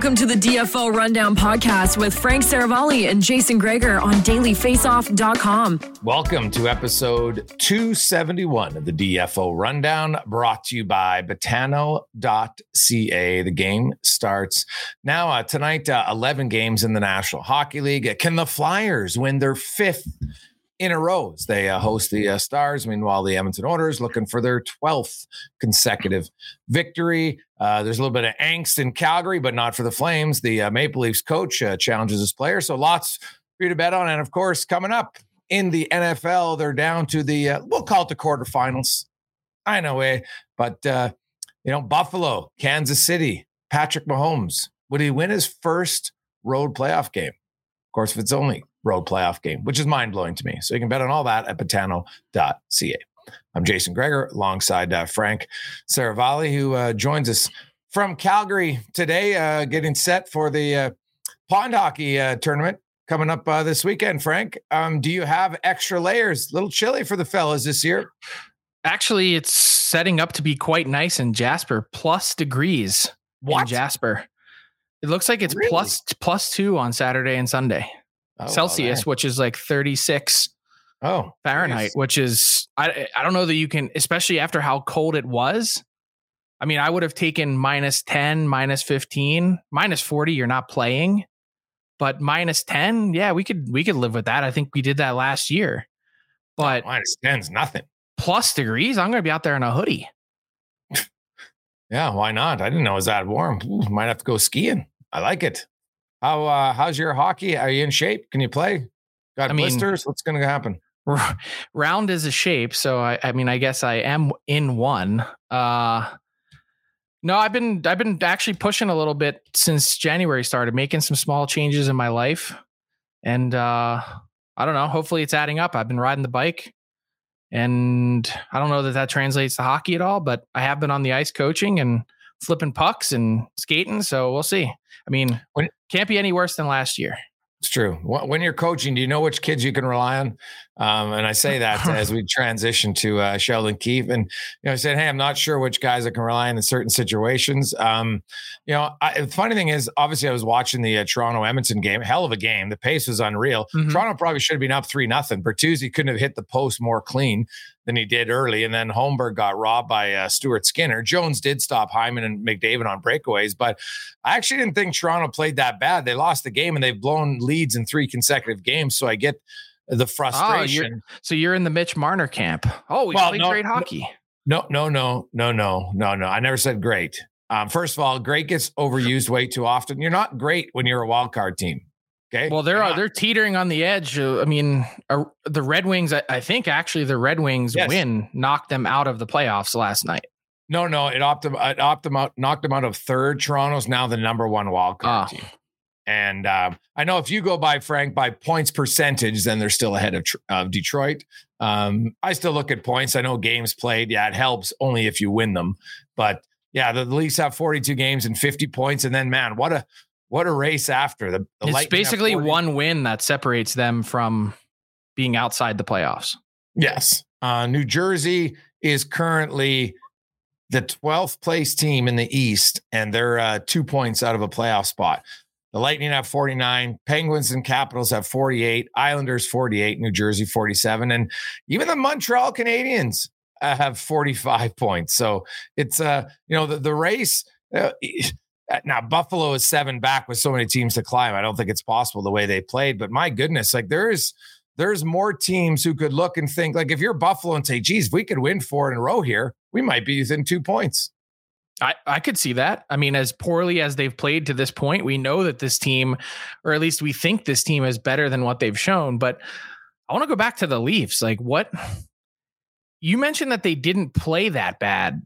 Welcome to the DFO Rundown podcast with Frank Seravalli and Jason Gregor on dailyfaceoff.com. Welcome to episode 271 of the DFO Rundown, brought to you by Betano.ca. The game starts now. Uh, tonight, uh, 11 games in the National Hockey League. Can the Flyers win their fifth in a row as they uh, host the uh, Stars. Meanwhile, the Edmonton Oilers looking for their 12th consecutive victory. Uh, there's a little bit of angst in Calgary, but not for the Flames. The uh, Maple Leafs coach uh, challenges his players. So lots for you to bet on. And of course, coming up in the NFL, they're down to the, uh, we'll call it the quarterfinals. I know it, but, you know, Buffalo, Kansas City, Patrick Mahomes. Would he win his first road playoff game? Of course, if it's only road playoff game, which is mind blowing to me. So you can bet on all that at betano.ca. I'm Jason Gregor alongside uh, Frank Seravalli, who uh, joins us from Calgary today, uh, getting set for the uh, pond hockey uh, tournament coming up uh, this weekend. Frank, um, do you have extra layers? A little chilly for the fellas this year. Actually, it's setting up to be quite nice in Jasper, plus degrees what? in Jasper. It looks like it's really? plus plus two on Saturday and Sunday oh, Celsius, which is like 36 oh Fahrenheit, which is I I don't know that you can, especially after how cold it was. I mean, I would have taken minus 10, minus 15, minus 40, you're not playing. But minus 10, yeah, we could we could live with that. I think we did that last year. But minus 10 is nothing. Plus degrees, I'm gonna be out there in a hoodie. yeah, why not? I didn't know it was that warm. Ooh, might have to go skiing. I like it. How uh, how's your hockey? Are you in shape? Can you play? Got I blisters? Mean, What's going to happen? Round is a shape, so I, I mean, I guess I am in one. Uh, no, I've been I've been actually pushing a little bit since January started, making some small changes in my life, and uh, I don't know. Hopefully, it's adding up. I've been riding the bike, and I don't know that that translates to hockey at all, but I have been on the ice coaching and flipping pucks and skating. So we'll see. I mean, when, can't be any worse than last year. It's true. When you're coaching, do you know which kids you can rely on? Um, and I say that as we transition to uh, Sheldon Keefe. And, you know, I said, hey, I'm not sure which guys I can rely on in certain situations. Um, you know, I, the funny thing is, obviously, I was watching the uh, Toronto Edmonton game, hell of a game. The pace was unreal. Mm-hmm. Toronto probably should have been up 3 nothing. Bertuzzi couldn't have hit the post more clean than he did early. And then Holmberg got robbed by uh, Stuart Skinner. Jones did stop Hyman and McDavid on breakaways, but I actually didn't think Toronto played that bad. They lost the game and they've blown leads in three consecutive games. So I get the frustration. Oh, you're, so you're in the Mitch Marner camp. Oh, we well, played no, great hockey. No, no, no, no, no, no, no. I never said great. Um, first of all, great gets overused way too often. You're not great when you're a wild card team. Okay. Well, they're uh, they're teetering on the edge. I mean, uh, the Red Wings. I, I, think actually the Red Wings yes. win knocked them out of the playoffs last night. No, no, it opted it opted out, knocked them out of third. Toronto's now the number one wild card oh. team. And uh, I know if you go by Frank by points percentage, then they're still ahead of, of Detroit. Um, I still look at points. I know games played. Yeah, it helps only if you win them. But yeah, the Leafs have 42 games and 50 points. And then, man, what a what a race after the. the it's basically one win that separates them from being outside the playoffs. Yes, uh, New Jersey is currently the 12th place team in the East, and they're uh, two points out of a playoff spot. The Lightning have 49, Penguins and Capitals have 48, Islanders 48, New Jersey 47, and even the Montreal Canadiens uh, have 45 points. So it's uh, you know, the, the race. Now Buffalo is seven back with so many teams to climb. I don't think it's possible the way they played, but my goodness, like there is there's more teams who could look and think like if you're Buffalo and say, geez, we could win four in a row here, we might be within two points. I, I could see that. I mean, as poorly as they've played to this point, we know that this team, or at least we think this team is better than what they've shown. But I want to go back to the Leafs. Like, what you mentioned that they didn't play that bad.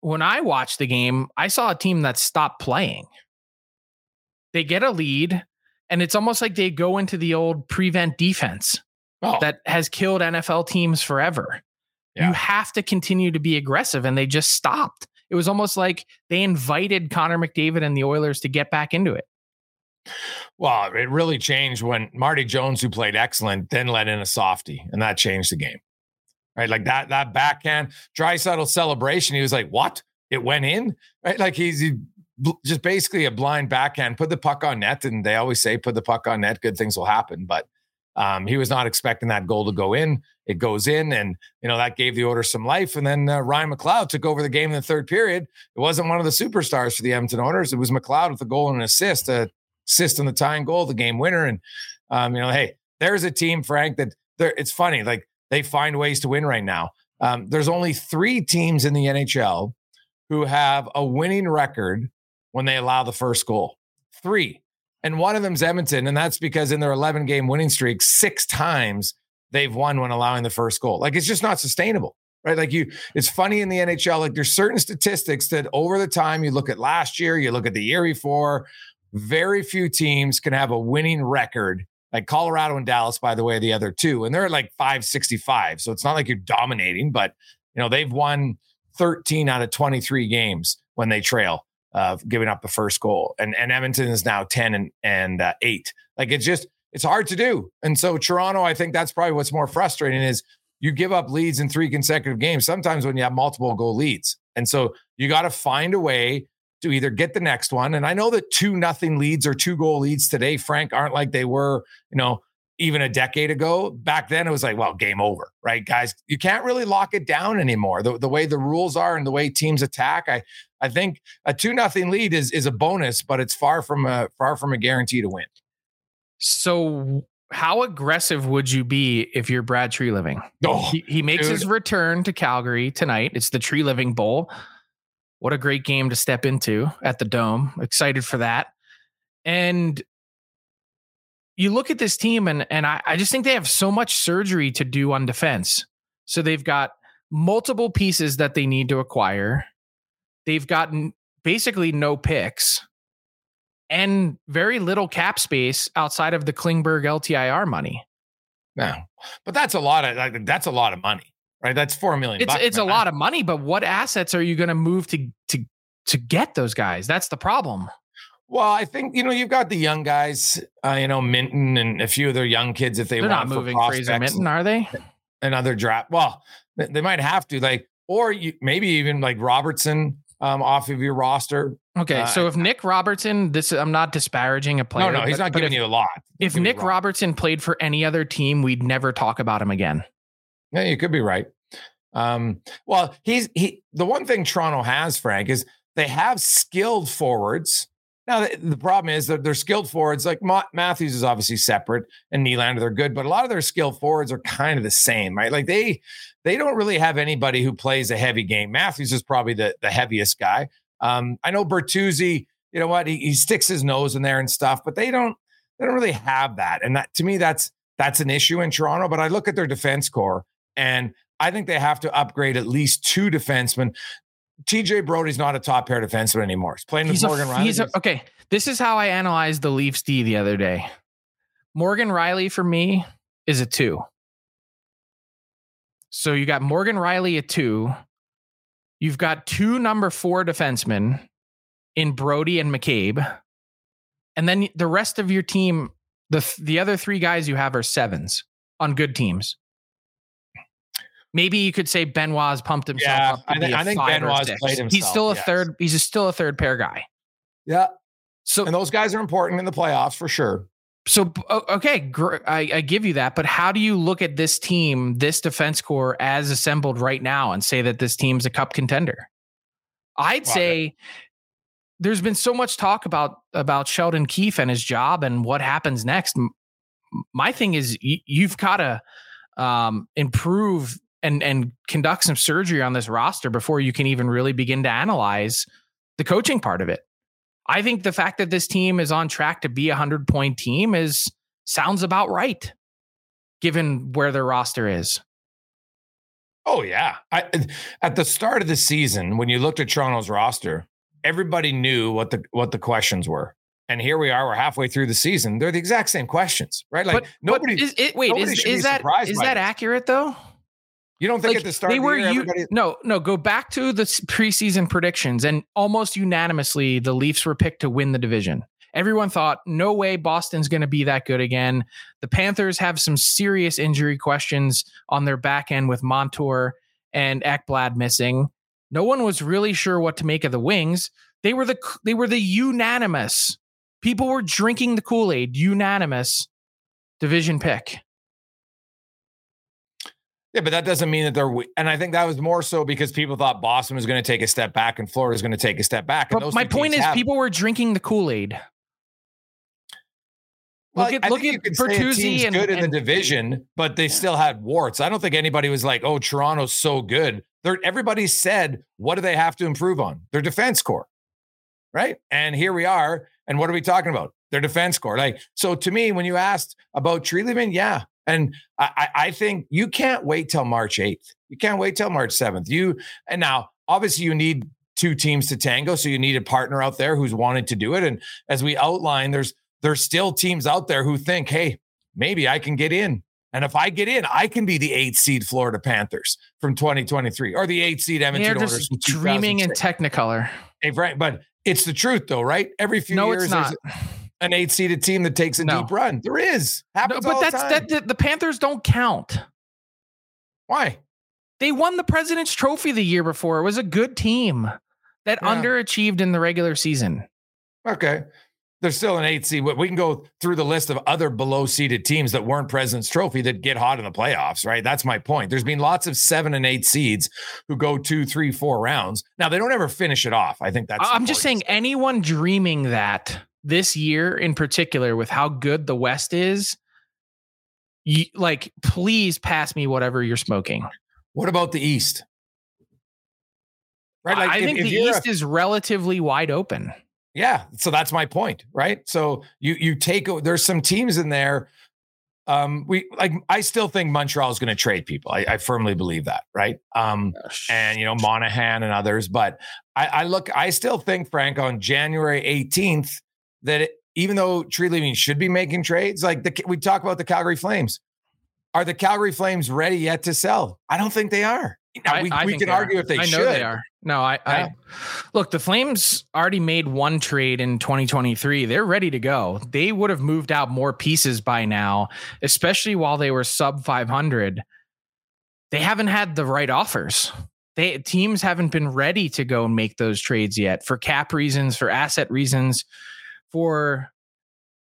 When I watched the game, I saw a team that stopped playing. They get a lead, and it's almost like they go into the old prevent defense oh. that has killed NFL teams forever. Yeah. You have to continue to be aggressive, and they just stopped. It was almost like they invited Connor McDavid and the Oilers to get back into it. Well, it really changed when Marty Jones, who played excellent, then let in a softie, and that changed the game. Right, like that that backhand Draisaitl celebration. He was like, "What? It went in?" Right, like he's he, just basically a blind backhand. Put the puck on net, and they always say, "Put the puck on net, good things will happen." But um, he was not expecting that goal to go in. It goes in, and you know that gave the order some life. And then uh, Ryan McLeod took over the game in the third period. It wasn't one of the superstars for the Edmonton Oilers. It was McLeod with a goal and an assist, a assist on the tying goal, the game winner. And um, you know, hey, there's a team, Frank, that it's funny. Like they find ways to win right now. Um, there's only three teams in the NHL who have a winning record when they allow the first goal. Three. And one of them's Edmonton. And that's because in their 11 game winning streak, six times they've won when allowing the first goal. Like it's just not sustainable, right? Like you, it's funny in the NHL, like there's certain statistics that over the time you look at last year, you look at the year before, very few teams can have a winning record. Like Colorado and Dallas, by the way, the other two, and they're at like 565. So it's not like you're dominating, but you know, they've won 13 out of 23 games when they trail uh, giving up the first goal. And and Edmonton is now 10 and, and uh, 8. Like it's just it's hard to do. And so Toronto, I think that's probably what's more frustrating is you give up leads in three consecutive games sometimes when you have multiple goal leads. And so you got to find a way to either get the next one. And I know that two nothing leads or two goal leads today, Frank, aren't like they were, you know, even a decade ago. Back then, it was like, well, game over, right, guys? You can't really lock it down anymore. The, the way the rules are and the way teams attack, I I think a two nothing lead is is a bonus, but it's far from a far from a guarantee to win. So, how aggressive would you be if you're Brad Treliving? Oh, he, he makes dude. his return to Calgary tonight. It's the Treliving Bowl. What a great game to step into at the Dome. Excited for that. And you look at this team, and and I, I just think they have so much surgery to do on defense. So they've got multiple pieces that they need to acquire. They've gotten basically no picks and very little cap space outside of the Klingberg LTIR money. No, but that's a lot of that's a lot of money, right? That's four million. It's bucks, it's man. a lot of money, but what assets are you going to move to to to get those guys? That's the problem. Well, I think you know you've got the young guys, uh, you know Minten and a few of their young kids if they They're want not moving Fraser Minten, are they? another draft. Well, they might have to like, or you, maybe even like Robertson um, off of your roster. Okay, Uh, so if Nick Robertson, this I'm not disparaging a player. no, no, he's but- not giving if, you a lot. If get me Nick. Robertson played for any other team, we'd never talk about him again. Yeah, you could be right. Um, well, he's he. The one thing Toronto has, Frank, is they have skilled forwards. Now the, the problem is that they're skilled forwards. Like Ma- Matthews is obviously separate, and Nylander they're good, but a lot of their skilled forwards are kind of the same, right? Like they they don't really have anybody who plays a heavy game. Matthews is probably the the heaviest guy. Um, I know Bertuzzi. You know what? He, he sticks his nose in there and stuff, but they don't they don't really have that. And that to me, that's that's an issue in Toronto. But I look at their defense core, and I think they have to upgrade at least two defensemen. TJ Brodie's not a top pair defenseman anymore. He's playing with He's a, Morgan Rielly. he's a, okay. This is how I analyzed the Leafs D the other day. Morgan Rielly for me is a two. So you got Morgan Rielly at two. You've got two number four defensemen in Brodie and McCabe. And then the rest of your team, the the other three guys you have are sevens on good teams. Maybe you could say Benoit's pumped himself Yeah, up. I a I think Benoit's played He's still a yes. third. He's still a third pair guy. yeah, So and those guys are important in the playoffs for sure. So okay, gr- I, I give you that, but how do you look at this team, this defense core as assembled right now, and say that this team's a cup contender? I'd say there's been so much talk about about Sheldon Keefe and his job and what happens next. My thing is y- you've got to um, improve and and conduct some surgery on this roster before you can even really begin to analyze the coaching part of it. I think the fact that this team is on track to be a hundred point team is sounds about right, given where their roster is. Oh yeah. I, at the start of the season, when you looked at Toronto's roster, everybody knew what the what the questions were. And here we are. We're halfway through the season. They're the exact same questions, right? Like but nobody. but is it wait nobody is, is that is that this. accurate though? You don't think Like, at the start they of the were year, everybody. no no go back to the preseason predictions and almost unanimously the Leafs were picked to win the division. Everyone thought no way Boston's going to be that good again. The Panthers have some serious injury questions on their back end with Montour and Ekblad missing. No one was really sure what to make of the Wings. They were the they were the unanimous. People were drinking the Kool-Aid, unanimous division pick. Yeah, but that doesn't mean that they're. we- And I think that was more so because people thought Boston was going to take a step back and Florida was going to take a step back. And But my point is, have- people were drinking the Kool Aid. Well, look at look at you could say a Bertuzzi team's and, good in and- the division, but they still had warts. I don't think anybody was like, "Oh, Toronto's so good." They're, everybody said, "What do they have to improve on?" Their defense core, right? And here we are. And what are we talking about? Their defense core. Like so, to me, when you asked about Treliving, yeah, and I, I think you can't wait till March eighth. You can't wait till March seventh. You and now, obviously, you need two teams to tango, so you need a partner out there who's wanted to do it. And as we outline, there's there's still teams out there who think, hey, maybe I can get in. And if I get in, I can be the eight seed Florida Panthers from 2023 or the eight seed Edmonton they're Oilers. dreaming in Technicolor. Hey, Frank, but it's the truth, though, right? Every few No, years, it's not. An eight seeded team that takes a No. deep run. There is. No, but that's the that the, the Panthers don't count. Why? They won the President's Trophy the year before. It was a good team that Yeah. underachieved in the regular season. Okay. There's still an eight seed. We can go through the list of other below seeded teams that weren't President's Trophy that get hot in the playoffs, right? That's my point. There's been lots of seven and eight seeds who go two, three, four rounds. Now, they don't ever finish it off. I think that's. I'm just saying, anyone dreaming that this year in particular, with how good the West is, you, like, please pass me whatever you're smoking. What about the East? Right? like I if- think if the you're a- East is relatively wide open. Yeah, so that's my point, right? So you you take there's some teams in there. Um, we like I still think Montreal is going to trade people. I, I firmly believe that, right? Um, and you know Monahan and others, but I, I look, I still think Frank on January 18th that it, even though Treliving should be making trades, like the, we talk about the Calgary Flames, are the Calgary Flames ready yet to sell? I don't think they are. Now, we, I we can they are. argue if they I should. know they are. No, I, Yeah. I look. The Flames already made one trade in 2023. They're ready to go. They would have moved out more pieces by now, especially while they were sub 500. They haven't had the right offers. They teams haven't been ready to go and make those trades yet for cap reasons, for asset reasons, for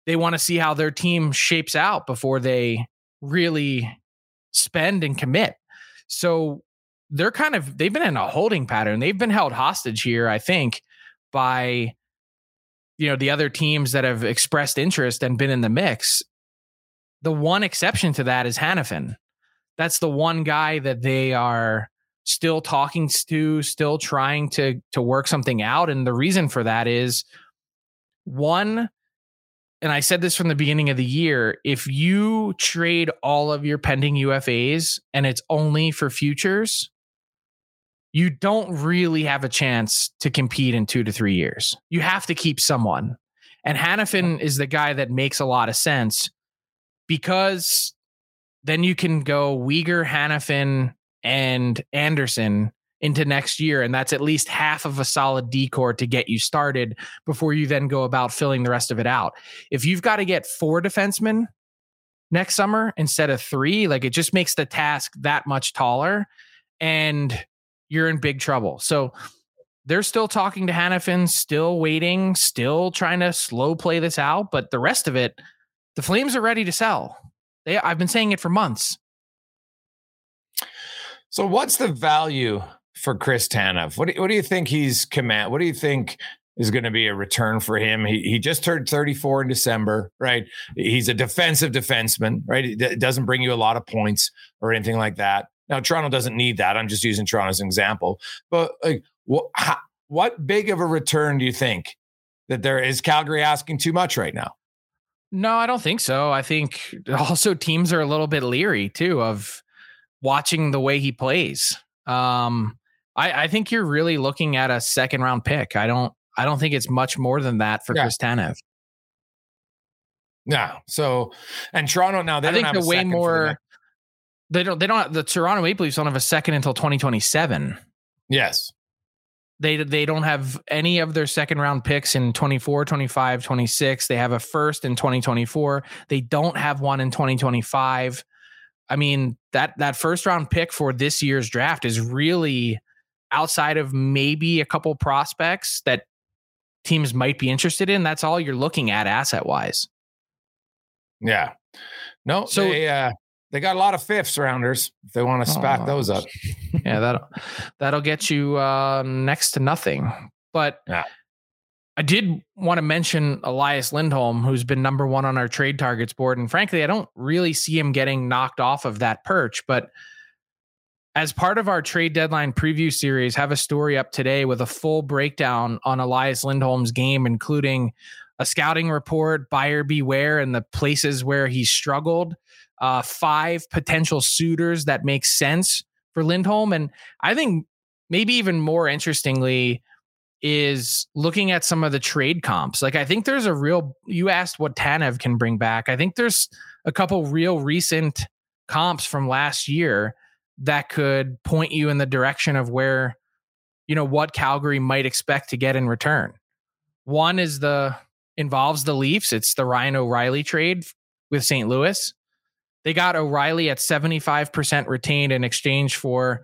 they want to see how their team shapes out before they really spend and commit. So they're kind of they've been in a holding pattern. They've been held hostage here, I think, by you know the other teams that have expressed interest and been in the mix. The one exception to that is Hanifin. That's the one guy that they are still talking to, still trying to to work something out. And the reason for that is one, and I said this from the beginning of the year, if you trade all of your pending UFAs and it's only for futures, you don't really have a chance to compete in two to three years. You have to keep someone. And Hanifin is the guy that makes a lot of sense because then you can go Weegar, Hanifin, and Andersson into next year. And that's at least half of a solid decor to get you started before you then go about filling the rest of it out. If you've got to get four defensemen next summer instead of three, like it just makes the task that much taller and you're in big trouble. So they're still talking to Hanifin, still waiting, still trying to slow play this out. But the rest of it, the Flames are ready to sell. They, I've been saying it for months. So, what's the value for Chris Tanev? What do, what do you think he's command? What do you think is going to be a return for him? He he just turned 34 in December, right? He's a defensive defenseman, right? It doesn't bring you a lot of points or anything like that. Now, Toronto doesn't need that. I'm just using Toronto as an example. But like, what what big of a return do you think that there is? Calgary asking too much right now? No, I don't think so. I think also teams are a little bit leery too of watching the way he plays. Um, I, I think you're really looking at a second round pick. I don't I don't think it's much more than that for Yeah. Chris Tanev. No. So, and Toronto now they I don't think have the a way for the more they don't they don't the Toronto Maple Leafs don't have a second until 2027. Yes. They they don't have any of their second round picks in 24, 25, 26. They have a first in 2024. They don't have one in 2025. I mean, that that first round pick for this year's draft is really outside of maybe a couple prospects that teams might be interested in. That's all you're looking at asset wise. Yeah. No, So- they uh they got a lot of fifths rounders if they want to spack Oh, those up. yeah, that'll that'll get you uh, next to nothing. But Yeah. I did want to mention Elias Lindholm, who's been number one on our trade targets board, and frankly, I don't really see him getting knocked off of that perch. But as part of our trade deadline preview series, have a story up today with a full breakdown on Elias Lindholm's game, including a scouting report, buyer beware, and the places where he struggled. Uh, five potential suitors that make sense for Lindholm. And I think maybe even more interestingly is looking at some of the trade comps. Like I think there's a real you asked what Tanev can bring back. I think there's a couple real recent comps from last year that could point you in the direction of where you know what Calgary might expect to get in return. One is the involves the Leafs. It's the Ryan O'Reilly trade with St. Louis. They got O'Reilly at 75% retained in exchange for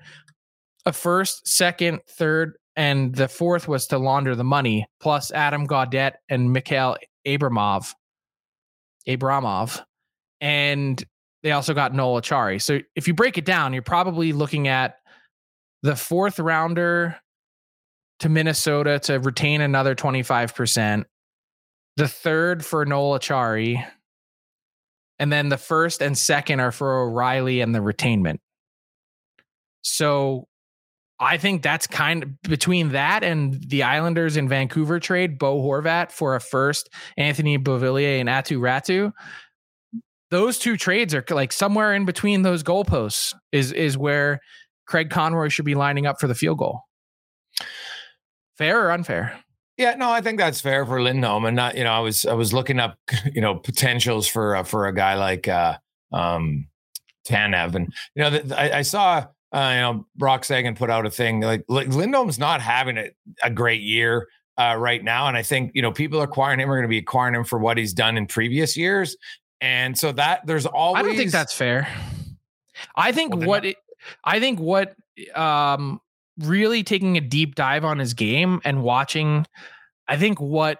a first, second, third, and the fourth was to launder the money, plus Adam Gaudette and Mikhail Abramov. Abramov. And they also got Noel Acciari. So if you break it down, you're probably looking at the fourth rounder to Minnesota to retain another 25%, the third for Noel Acciari, and then the first and second are for O'Reilly and the retainment. So I think that's kind of between that and the Islanders in Vancouver trade, Bo Horvat for a first, Anthony Beauvillier and Aatu Räty. Those two trades are like somewhere in between those goalposts is is where Craig Conroy should be lining up for the field goal. Fair or unfair? Yeah, no, I think that's fair for Lindholm, and not you know I was I was looking up you know potentials for uh, for a guy like uh, um, Tanev, and you know th- I, I saw Uh, you know, Brock Sagan put out a thing like, like Lindholm's not having a, a great year uh, right now, and I think you know people acquiring him are going to be acquiring him for what he's done in previous years, and so that there's always. I don't think that's fair. I think well, what it, I think what um really taking a deep dive on his game and watching, I think what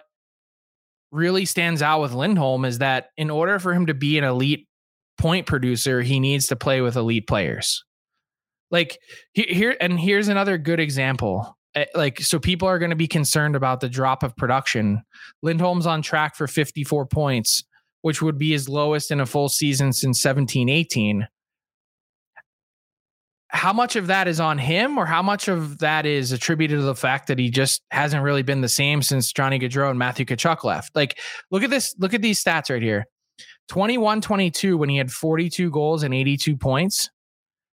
really stands out with Lindholm is that in order for him to be an elite point producer, he needs to play with elite players. Like here, and here's another good example. Eh, like, so people are going to be concerned about the drop of production. Lindholm's on track for 54 points, which would be his lowest in a full season since 17 18 how much of that is on him or how much of that is attributed to the fact that he just hasn't really been the same since Johnny Gaudreau and Matthew Tkachuk left? Like, look at this, look at these stats right here. 21 22 when he had 42 goals and 82 points.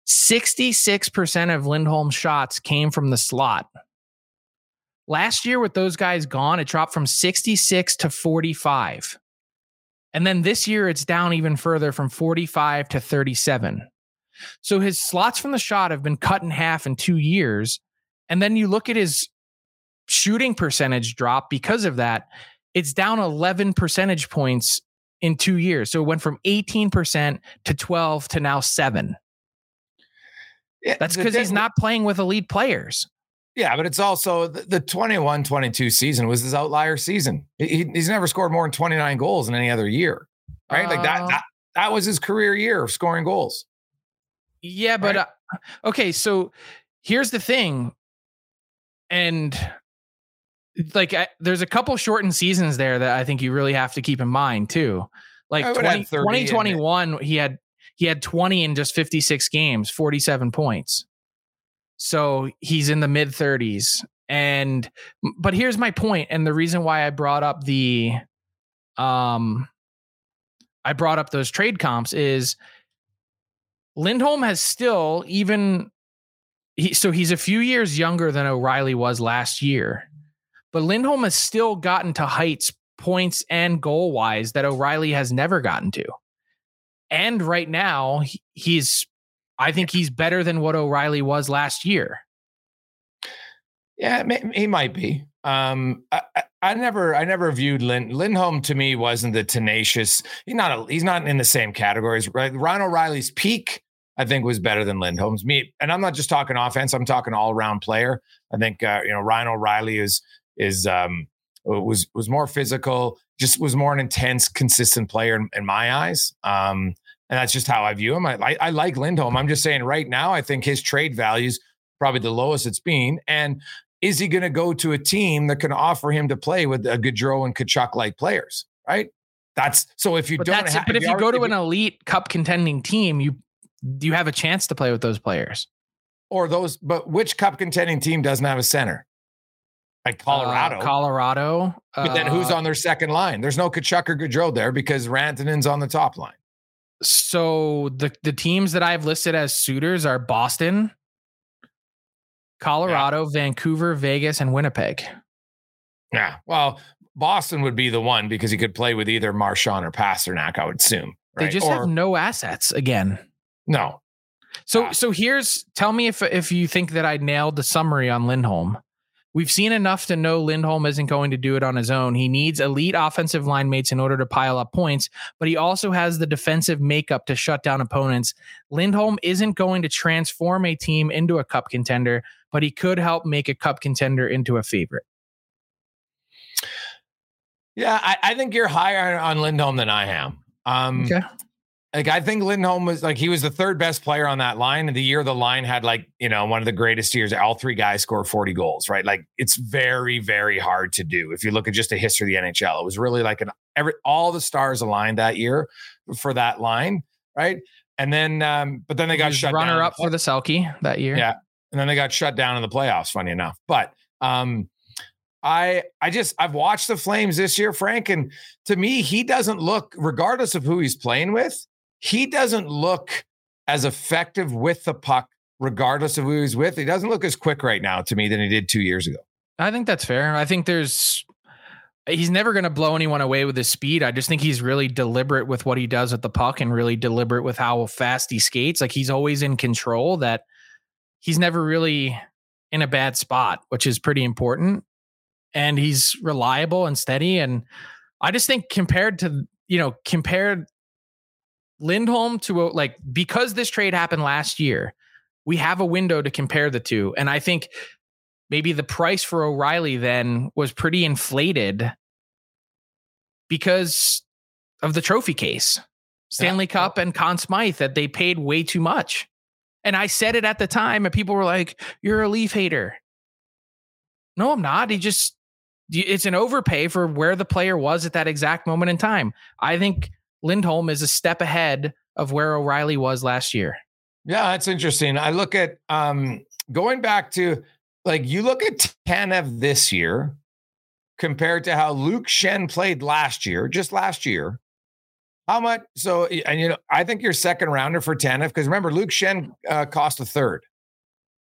66% of Lindholm's shots came from the slot. Last year, with those guys gone, it dropped from 66 to 45. And then this year, it's down even further from 45 to 37. So his slots from the shot have been cut in half in two years. And then you look at his shooting percentage drop because of that, it's down 11 percentage points in two years. So it went from 18% to 12 to now seven. Yeah, That's because he's not playing with elite players. Yeah, but it's also the, the 21 22 season was his outlier season. He, he's never scored more than 29 goals in any other year, right? Uh, like that, uh that, that was his career year of scoring goals. Yeah, but right? uh, okay, so here's the thing. And like I, there's a couple shortened seasons there that I think you really have to keep in mind too. Like 20, 2021 he had he had 20 in just 56 games, 47 points. So he's in the mid 30s. And but here's my point and the reason why I brought up the um I brought up those trade comps is Lindholm has still even he, so he's a few years younger than O'Reilly was last year. But Lindholm has still gotten to heights points and goal wise that O'Reilly has never gotten to. And right now he's I think he's better than what O'Reilly was last year. Yeah, he might be. Um, I, I, never, I never viewed Lin, Lindholm to me wasn't the tenacious. He's not, a, he's not in the same categories. Right, Ryan O'Reilly's peak I think was better than Lindholm's. Me, and I'm not just talking offense. I'm talking all around player. I think uh, you know Ryan O'Reilly is is um, was was more physical, just was more an intense, consistent player in, in my eyes. Um, and that's just how I view him. I, I, I like Lindholm. I'm just saying right now, I think his trade value is probably the lowest it's been. And is he going to go to a team that can offer him to play with a Gaudreau and Tkachuk like players? Right. That's so if you but don't, have, but if you, go to an elite cup contending team, you you have a chance to play with those players. Or those, but which cup contending team doesn't have a center? Like Colorado. Uh, Colorado. But then who's uh, on their second line? There's no Tkachuk or Gaudreau there because Rantanen's on the top line. So the the teams that I've listed as suitors are Boston, Colorado, yeah. Vancouver, Vegas, and Winnipeg. Yeah. Well, Boston would be the one because he could play with either Marchand or Pastrnak, I would assume. Right? They just or, have no assets again. No. So uh, so here's tell me if if you think that I nailed the summary on Lindholm. We've seen enough to know Lindholm isn't going to do it on his own. He needs elite offensive line mates in order to pile up points, but he also has the defensive makeup to shut down opponents. Lindholm isn't going to transform a team into a cup contender, but he could help make a cup contender into a favorite. Yeah, I, I think you're higher on Lindholm than I am. Um, okay. Like I think Lindholm was like he was the third best player on that line. And the year the line had like, you know, one of the greatest years, all three guys score 40 goals, right? Like it's very, very hard to do. If you look at just the history of the NHL, it was really like an every all the stars aligned that year for that line, right? And then um, but then they got shut runner down. up for the Selke that year. Yeah. And then they got shut down in the playoffs, funny enough. But um I I just I've watched the Flames this year, Frank, and to me, he doesn't look, regardless of who he's playing with, he doesn't look as effective with the puck, regardless of who he's with. He doesn't look as quick right now to me than he did two years ago. I think that's fair. I think there's he's never going to blow anyone away with his speed. I just think he's really deliberate with what he does with the puck and really deliberate with how fast he skates. Like he's always in control that he's never really in a bad spot, which is pretty important. And he's reliable and steady. And I just think compared to, you know, compared Lindholm to a, like, because this trade happened last year, we have a window to compare the two. And I think maybe the price for O'Reilly then was pretty inflated because of the trophy case, Stanley yeah. Cup and Conn Smythe, that they paid way too much. And I said it at the time, and people were like, You're a Leaf hater. No, I'm not. He just, it's an overpay for where the player was at that exact moment in time. I think Lindholm is a step ahead of where O'Reilly was last year. Yeah, that's interesting. I look at um going back to like you look at Tanev this year compared to how Luke Schenn played last year, just last year. How much? So, and you know, I think your second rounder for Tanev, because remember, Luke Schenn uh, cost a third.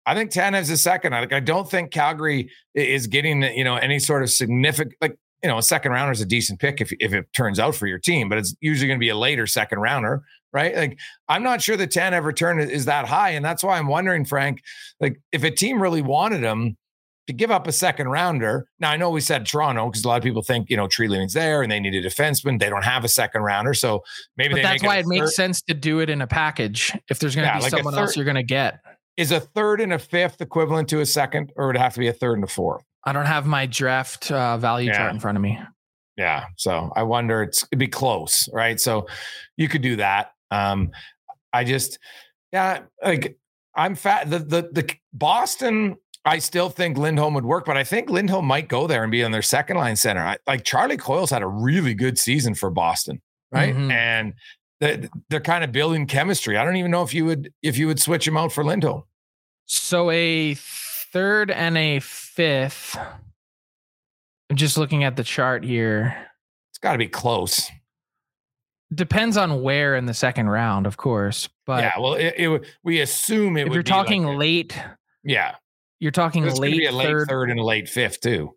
I think Tanev's a second. I, like, I don't think Calgary is getting, you know, any sort of significant, like, you know, a second rounder is a decent pick if, if it turns out for your team, but it's usually going to be a later second rounder, right? Like, I'm not sure the 10 ever turn is that high. And that's why I'm wondering, Frank, like, if a team really wanted him, to give up a second rounder. Now I know we said Toronto because a lot of people think you know Tree Treliving's there and they need a defenseman. They don't have a second rounder, so maybe. That's why it, makes sense to do it in a package. If there's going to yeah, be like someone third, else you're going to get, is a third and a fifth equivalent to a second, or would it have to be a third and a fourth? I don't have my draft uh, value yeah. chart in front of me. Yeah, so I wonder it's it'd be close, right? So you could do that. Um, I just, yeah, like I'm fat. The the the Boston I still think Lindholm would work, but I think Lindholm might go there and be on their second line center. I, like Charlie Coyle's had a really good season for Boston, right? Mm-hmm. And they, they're kind of building chemistry. I don't even know if you would if you would switch him out for Lindholm. So a third and a fifth. I'm just looking at the chart here. It's got to be close. Depends on where in the second round, of course. But yeah, well, it, it we assume it. If you're talking like late, yeah, you're talking late, a late third. third and a late fifth too.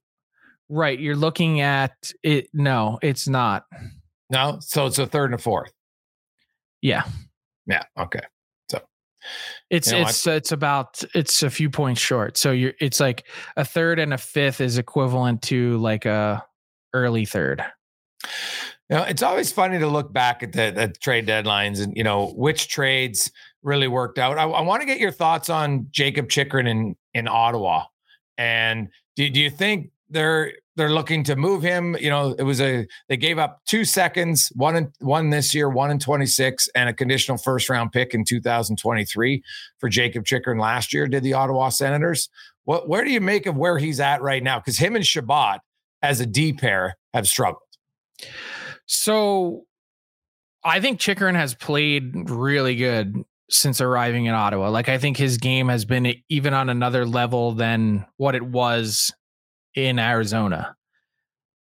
Right. You're looking at it. No, it's not. No. So it's a third and a fourth. Yeah. Yeah. Okay. It's you know, it's it's about it's a few points short. So you're it's like a third and a fifth is equivalent to like a early third. You know, it's always funny to look back at the, the trade deadlines and you know which trades really worked out. I, I want to get your thoughts on Jacob Chychrun in in Ottawa. And do, do you think they're they're looking to move him? You know, it was a they gave up two seconds, one in one this year, one in 26, and a conditional first round pick in 2023 for Jakob Chychrun last year, did the Ottawa Senators. What where do you make of where he's at right now? Because him and Chabot as a D pair have struggled. So I think Chychrun has played really good since arriving in Ottawa. Like I think his game has been even on another level than what it was in Arizona.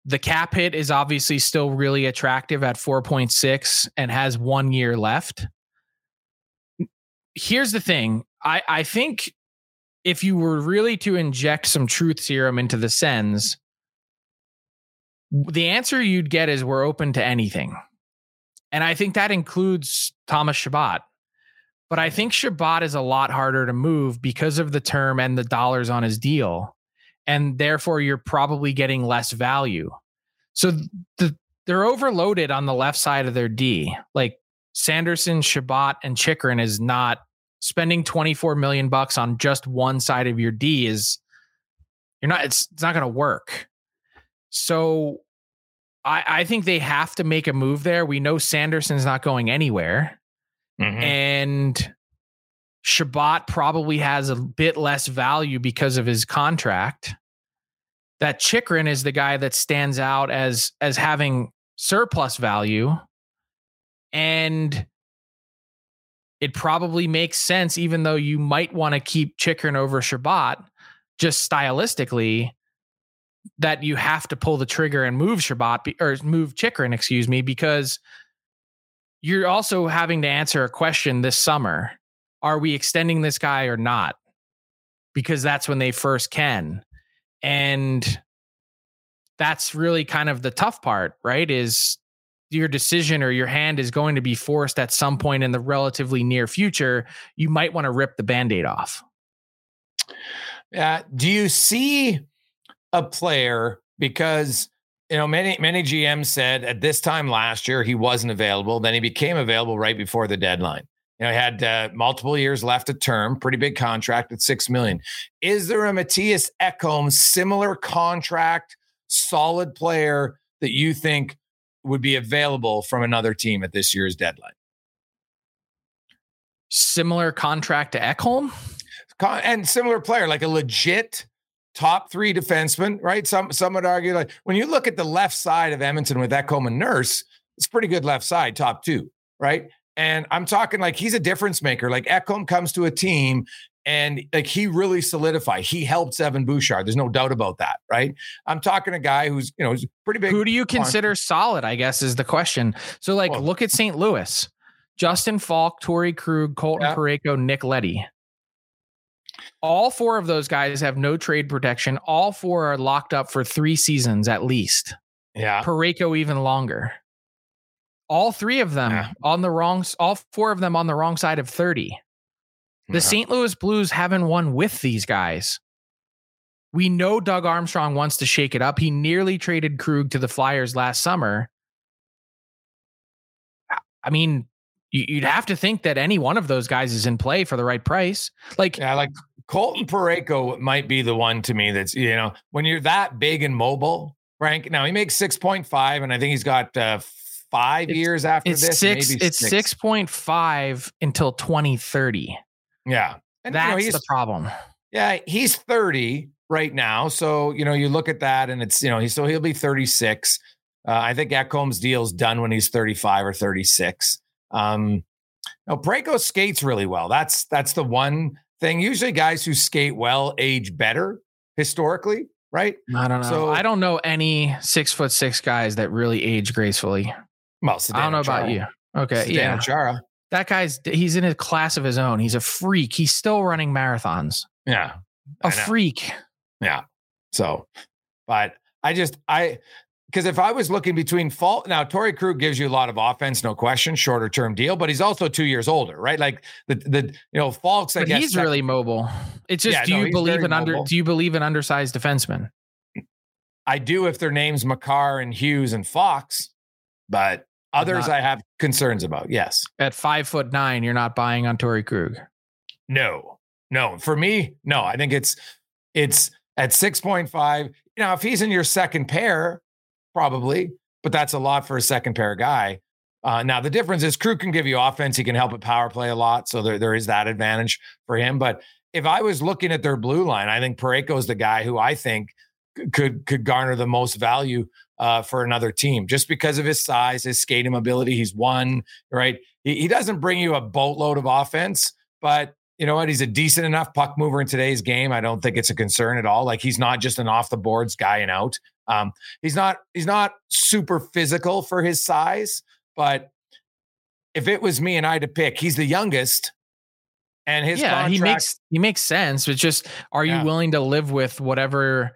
The cap hit is obviously still really attractive at 4.6 and has one year left. Here's the thing. I, I think if you were really to inject some truth serum into the Sens, the answer you'd get is we're open to anything. And I think that includes Thomas Chabot. But I think Chabot is a lot harder to move because of the term and the dollars on his deal. And therefore, you're probably getting less value. So the, they're overloaded on the left side of their D. Like Sanderson, Chabot, and Chychrun is not spending 24 million bucks on just one side of your D is you're not it's, it's not going to work. So I, I think they have to make a move there. We know Sanderson's not going anywhere. Mm-hmm. And Chabot probably has a bit less value because of his contract. That Chychrun is the guy that stands out as as having surplus value. And it probably makes sense, even though you might want to keep Chychrun over Chabot, just stylistically, that you have to pull the trigger and move Chabot or move Chychrun, excuse me, because you're also having to answer a question this summer are we extending this guy or not because that's when they first can and that's really kind of the tough part right is your decision or your hand is going to be forced at some point in the relatively near future you might want to rip the band-aid off Yeah. Do you see a player because you know many many GMs said at this time last year he wasn't available. Then he became available right before the deadline. You know, he had uh, multiple years left of term, pretty big contract at six million. Is there a Mattias Ekholm similar contract, solid player that you think would be available from another team at this year's deadline? Similar contract to Ekholm? And similar player, like a legit top three defenseman, right? Some some would argue like when you look at the left side of Edmonton with Ekholm and Nurse, it's pretty good left side, top two, right? And I'm talking like he's a difference maker. Like Ekholm comes to a team and like he really solidified. He helped Evan Bouchard. There's no doubt about that, right? I'm talking a guy who's you know who's pretty big. Who do you consider solid? I guess is the question. So like, well, look at St. Louis. Justin Faulk, Torey Krug, Colton yeah. Parayko, Nick Leddy. All four of those guys have no trade protection. All four are locked up for three seasons at least. Yeah. Parayko even longer. All three of them yeah. on the wrong, all four of them on the wrong side of 30. The yeah. St. Louis Blues haven't won with these guys. We know Doug Armstrong wants to shake it up. He nearly traded Krug to the Flyers last summer. I mean, you'd have to think that any one of those guys is in play for the right price. Like, yeah, like Colton Parayko might be the one to me that's, you know, when you're that big and mobile, Frank. Now he makes 6.5, and I think he's got uh, five it's, years after it's this. Six, it's 6.5 until 2030. Yeah. And that's you know, the problem. Yeah, he's 30 right now. So, you know, you look at that and it's, you know, he's so he'll be 36. Uh, I think Ekholm's deal's done when he's 35 or 36. Um, now Parayko skates really well. That's that's the one thing. Usually, guys who skate well age better historically, right? I don't know. So I don't know any six foot six guys that really age gracefully. Well, I don't know Chara. about you. Okay, yeah, Chara. That guy's he's in a class of his own. He's a freak. He's still running marathons. Yeah, a freak. Yeah. So, but I just I because if I was looking between Faulk now, Torey Krug gives you a lot of offense, no question, shorter term deal, but he's also two years older, right? Like the the you know Faulk's. I but guess he's really mobile. It's just, yeah, do no, you believe in mobile. under? Do you believe in undersized defensemen? I do if their names Makar and Hughes and Fox, but others not, I have concerns about. Yes, at five foot nine, you're not buying on Torey Krug. No, no. For me, no. I think it's it's at six point five. You know, if he's in your second pair, probably, but that's a lot for a second pair guy. Uh, now the difference is Krug can give you offense. He can help at power play a lot, so there there is that advantage for him. But if I was looking at their blue line, I think Parayko is the guy who I think could could garner the most value uh, for another team just because of his size, his skating ability. He's one right. He, he doesn't bring you a boatload of offense, but you know what? He's a decent enough puck mover in today's game. I don't think it's a concern at all. Like he's not just an off the boards guy and out. Um, he's not he's not super physical for his size, but if it was me and I had to pick, he's the youngest. And his yeah, contract, he makes he makes sense. But just are you yeah. willing to live with whatever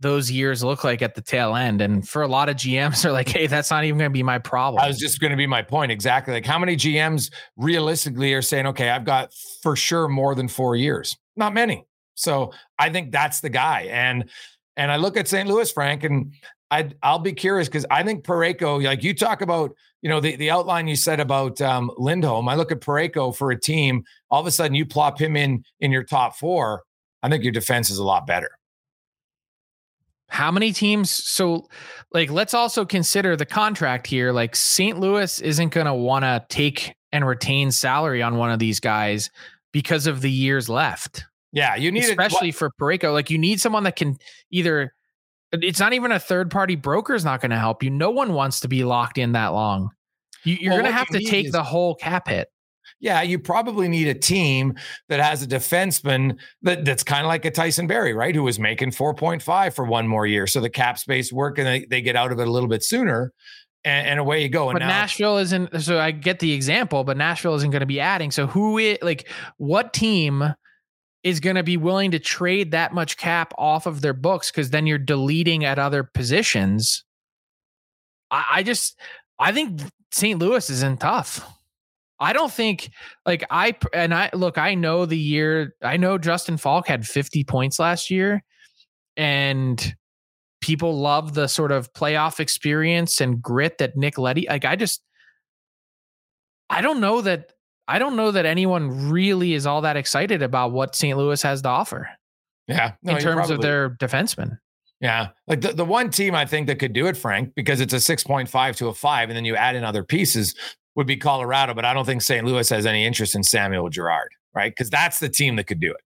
those years look like at the tail end. And for a lot of GMs, are like, hey, that's not even going to be my problem. I was just going to be my point. Exactly. Like, how many GMs realistically are saying, okay, I've got for sure more than four years? Not many. So I think that's the guy. And and I look at St. Louis, Frank, and I I'll be curious because I think Parayko, like you talk about, you know, the, the outline you said about um, Lindholm. I look at Parayko for a team. All of a sudden, you plop him in in your top four. I think your defense is a lot better. How many teams? So, like, let's also consider the contract here. Like, St. Louis isn't going to want to take and retain salary on one of these guys because of the years left. Yeah, you need especially for Parayko. Like, you need someone that can either. It's not even a third party broker is not going to help you. No one wants to be locked in that long. You, are well, going to have to take is, the whole cap hit yeah, you probably need a team that has a defenseman that, that's kind of like a Tyson Barrie, right? Who was making 4.5 for one more year. So the cap space work and they, they get out of it a little bit sooner. And, and away you go. And but now, Nashville isn't. So I get the example, but Nashville isn't going to be adding. So who it like what team is going to be willing to trade that much cap off of their books? Because then you're deleting at other positions. I, I just I think St. Louis is in tough. I don't think like I and I look, I know the year I know Justin Faulk had 50 points last year and people love the sort of playoff experience and grit that Nick Leddy like I just I don't know that I don't know that anyone really is all that excited about what St. Louis has to offer. Yeah. No, in terms probably, of their defensemen. Yeah. Like the, the one team I think that could do it, Frank, because it's a 6.5 to a five, and then you add in other pieces would be Colorado, but I don't think St. Louis has any interest in Samuel Girard, right? Because that's the team that could do it.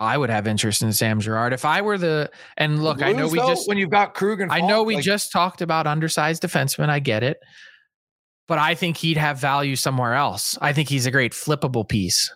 I would have interest in Sam Girard if I were the. And look, Blues, I know we though, just when you've got Krug and I know we like, just talked about undersized defensemen. I get it, but I think he'd have value somewhere else. I think he's a great flippable piece.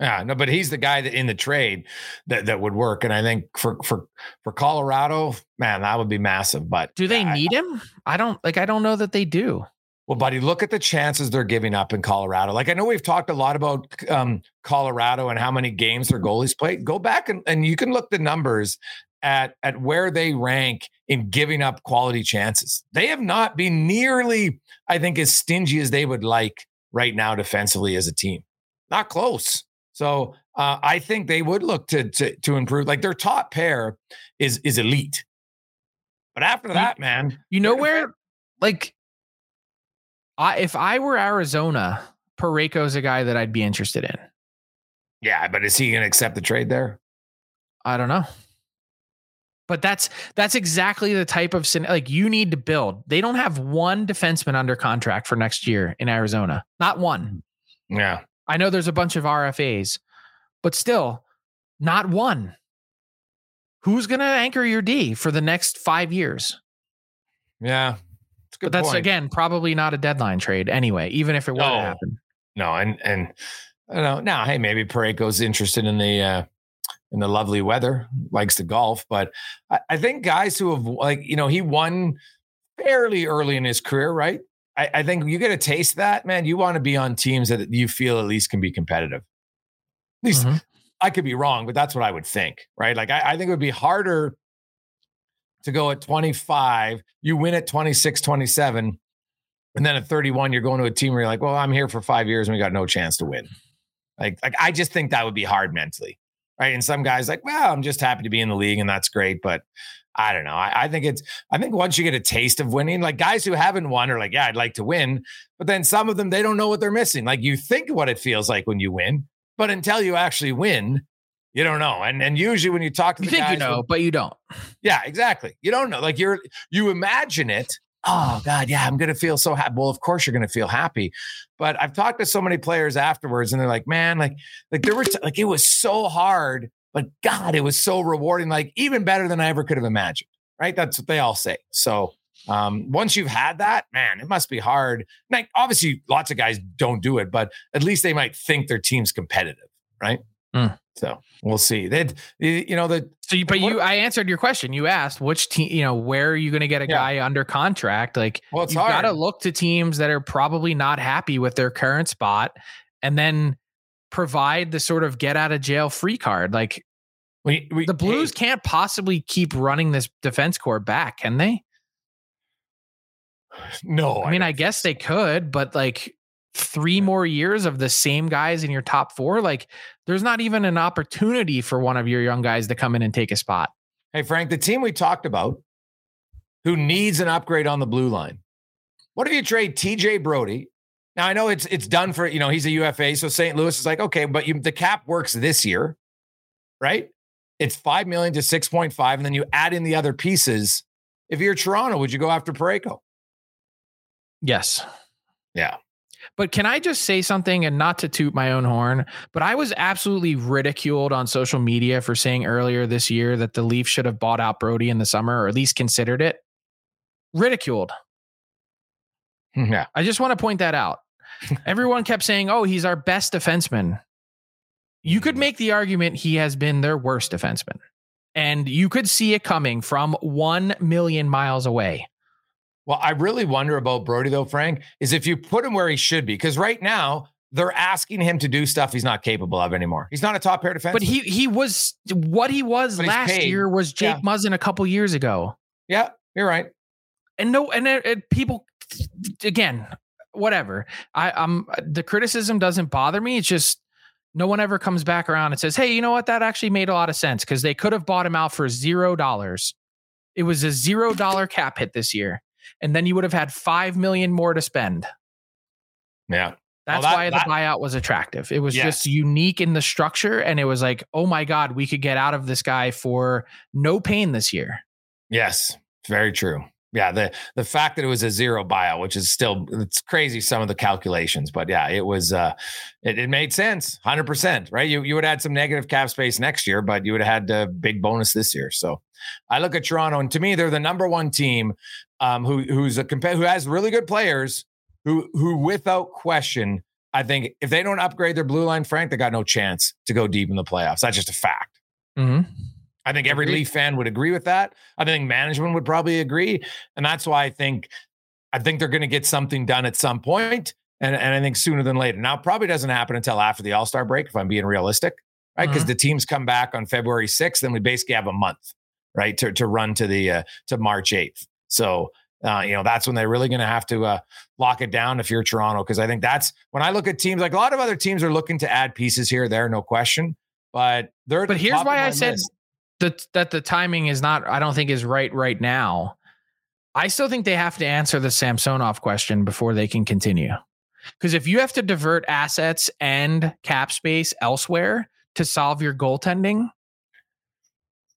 Yeah, no, but he's the guy that in the trade that that would work, and I think for for for Colorado, man, that would be massive. But do they I, need him? I don't like. I don't know that they do. Well, buddy, look at the chances they're giving up in Colorado. Like I know we've talked a lot about um, Colorado and how many games their goalies played. Go back and, and you can look the numbers at at where they rank in giving up quality chances. They have not been nearly, I think, as stingy as they would like right now defensively as a team. Not close. So uh, I think they would look to, to to improve. Like their top pair is is elite, but after that, man, you know where, like I if I were Arizona, Parayko's a guy that I'd be interested in. Yeah, but is he going to accept the trade there? I don't know. But that's that's exactly the type of like you need to build. They don't have one defenseman under contract for next year in Arizona. Not one. Mm. Yeah. I know there's a bunch of RFAs, but still not one. Who's going to anchor your D for the next 5 years? Yeah but that's point. again probably not a deadline trade anyway, even if it were no. to happen. No, and and I don't know. Now, hey, maybe Parayko's interested in the uh in the lovely weather, likes to golf, but I, I think guys who have like, you know, he won fairly early in his career, right? I, I think you get a taste that, man. You want to be on teams that you feel at least can be competitive. At least mm-hmm. I could be wrong, but that's what I would think, right? Like I, I think it would be harder to go at 25, you win at 26, 27. And then at 31, you're going to a team where you're like, well, I'm here for five years and we got no chance to win. Like, like I just think that would be hard mentally. Right. And some guys like, well, I'm just happy to be in the league and that's great. But I don't know. I, I, think it's, I think once you get a taste of winning, like guys who haven't won are like, yeah, I'd like to win. But then some of them, they don't know what they're missing. Like you think what it feels like when you win, but until you actually win, you don't know. And and usually when you talk to you the think you know, but you don't. Yeah, exactly. You don't know. Like you're you imagine it. Oh God, yeah, I'm gonna feel so happy. Well, of course you're gonna feel happy. But I've talked to so many players afterwards, and they're like, man, like, like there were t- like it was so hard, but God, it was so rewarding, like even better than I ever could have imagined. Right? That's what they all say. So um, once you've had that, man, it must be hard. Like obviously, lots of guys don't do it, but at least they might think their team's competitive, right? Mm. So we'll see. That you know the. So, you, but what, you, I answered your question. You asked which team, you know, where are you going to get a yeah. guy under contract? Like, well, you got to look to teams that are probably not happy with their current spot, and then provide the sort of get out of jail free card. Like, we, we, the Blues hey, can't possibly keep running this defense core back, can they? No, I mean, I, I guess they could, but like three more years of the same guys in your top four, like there's not even an opportunity for one of your young guys to come in and take a spot. Hey, Frank, the team we talked about who needs an upgrade on the blue line. What if you trade TJ Brodie? Now I know it's it's done for you know he's a UFA, so St. Louis is like okay, but you, the cap works this year, right? It's five million to six point five, and then you add in the other pieces. If you're Toronto, would you go after Parayko? Yes. Yeah. But can I just say something and not to toot my own horn, but I was absolutely ridiculed on social media for saying earlier this year that the Leafs should have bought out Brodie in the summer or at least considered it. Ridiculed. Yeah. I just want to point that out. Everyone kept saying, oh, he's our best defenseman. You could make the argument he has been their worst defenseman. And you could see it coming from 1 million miles away. Well, I really wonder about Brodie though, Frank, is if you put him where he should be, because right now they're asking him to do stuff he's not capable of anymore. He's not a top pair defense. But he he was what he was but last year was Jake yeah. Muzzin a couple years ago. Yeah, you're right. And no, and uh, it, it, people again, whatever. I, I'm the criticism doesn't bother me. It's just no one ever comes back around and says, "Hey, you know what? That actually made a lot of sense because they could have bought him out for zero dollars. It was a zero dollar cap hit this year, and then you would have had five million more to spend. Yeah. That's Well, that- why the that- buyout was attractive. It was Yes. just unique in the structure, and it was like, oh my god, we could get out of this guy for no pain this year. Yes, very true. Yeah, the the fact that it was a zero buyout, which is still it's crazy some of the calculations, but yeah, it was uh it, it made sense, hundred percent, right? You you would have had some negative cap space next year, but you would have had a big bonus this year. So I look at Toronto, and to me, they're the number one team um, who who's a compa- who has really good players, who who without question, I think if they don't upgrade their blue line, Frank, they got no chance to go deep in the playoffs. That's just a fact. Mm-hmm. I think every Agreed. Leaf fan would agree with that. I think management would probably agree, and that's why I think I think they're going to get something done at some point, and and I think sooner than later. Now, probably doesn't happen until after the All Star break, if I'm being realistic, right? Because the teams come back on February 6th, then we basically have a month, right, to to run to the uh, to March 8th. So. Uh, you know that's when they're really going to have to uh, lock it down if you're Toronto because I think that's when I look at teams like a lot of other teams are looking to add pieces here there no question but they're But here's why I said list. That that the timing is not. I don't think is right right now. I still think they have to answer the Samsonov question before they can continue. Because if you have to divert assets and cap space elsewhere to solve your goaltending,